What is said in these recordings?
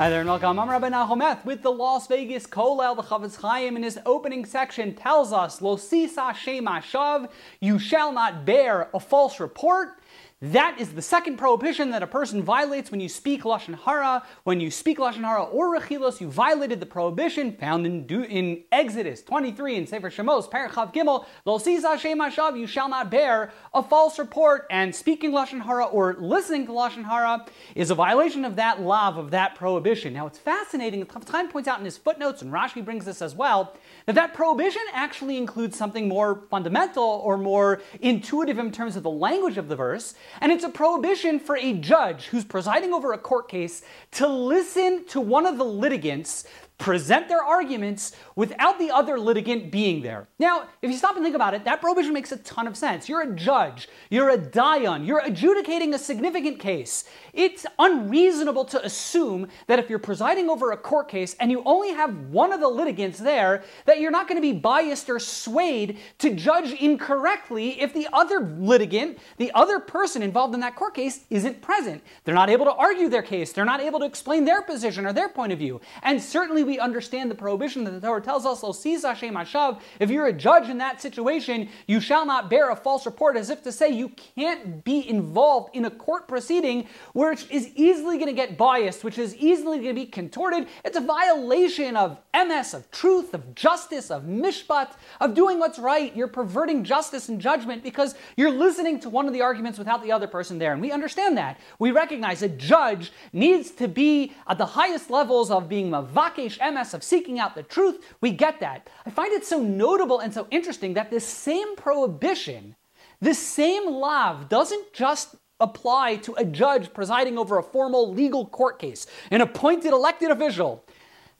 Hi there, and welcome. I'm Rabbi Nahometh with the Las Vegas Kollel. The Chafetz Chaim in his opening section tells us, Lo sisa shema shav, you shall not bear a false report. That is the second prohibition that a person violates when you speak lashon hara. When you speak lashon hara or rechilos, you violated the prohibition found in, in Exodus 23 in Sefer Shemos, Perek Chof Gimel. Lo shav, you shall not bear a false report. And speaking lashon hara or listening to lashon hara is a violation of that lav of that prohibition. Now it's fascinating. The time points out in his footnotes, and Rashi brings this as well, that that prohibition actually includes something more fundamental or more intuitive in terms of the language of the verse. And it's a prohibition for a judge who's presiding over a court case to listen to one of the litigants present their arguments without the other litigant being there. Now, if you stop and think about it, that prohibition makes a ton of sense. You're a judge, you're a dayan, you're adjudicating a significant case. It's unreasonable to assume that if you're presiding over a court case and you only have one of the litigants there, that you're not going to be biased or swayed to judge incorrectly if the other litigant, the other person involved in that court case, isn't present. They're not able to argue their case, they're not able to explain their position or their point of view. And certainly we understand the prohibition that the Torah tells us, shema shav, if you're a judge in that situation, you shall not bear a false report, as if to say you can't be involved in a court proceeding which is easily going to get biased, which is easily going to be contorted. It's a violation of emes, of truth, of justice, of mishpat, of doing what's right. You're perverting justice and judgment because you're listening to one of the arguments without the other person there. And we understand that. We recognize a judge needs to be at the highest levels of being mavakesh emes, of seeking out the truth. We get that. I find it so notable and so interesting that this same prohibition, this same lav, doesn't just apply to a judge presiding over a formal legal court case, an appointed elected official.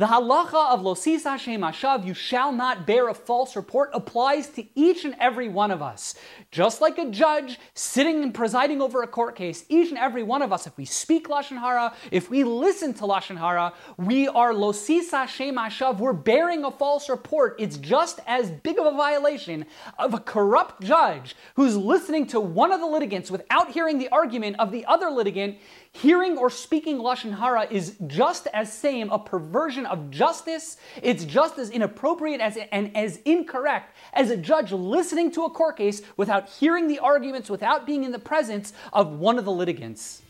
The halacha of lo sisa shema shav, you shall not bear a false report, applies to each and every one of us. Just like a judge sitting and presiding over a court case, each and every one of us, if we speak lashon hara, if we listen to lashon hara, we are lo sisa shema shav. We're bearing a false report. It's just as big of a violation of a corrupt judge who's listening to one of the litigants without hearing the argument of the other litigant Hearing or speaking Lashon Hara is just as same a perversion of justice. It's just as inappropriate as, and as incorrect as a judge listening to a court case without hearing the arguments, without being in the presence of one of the litigants.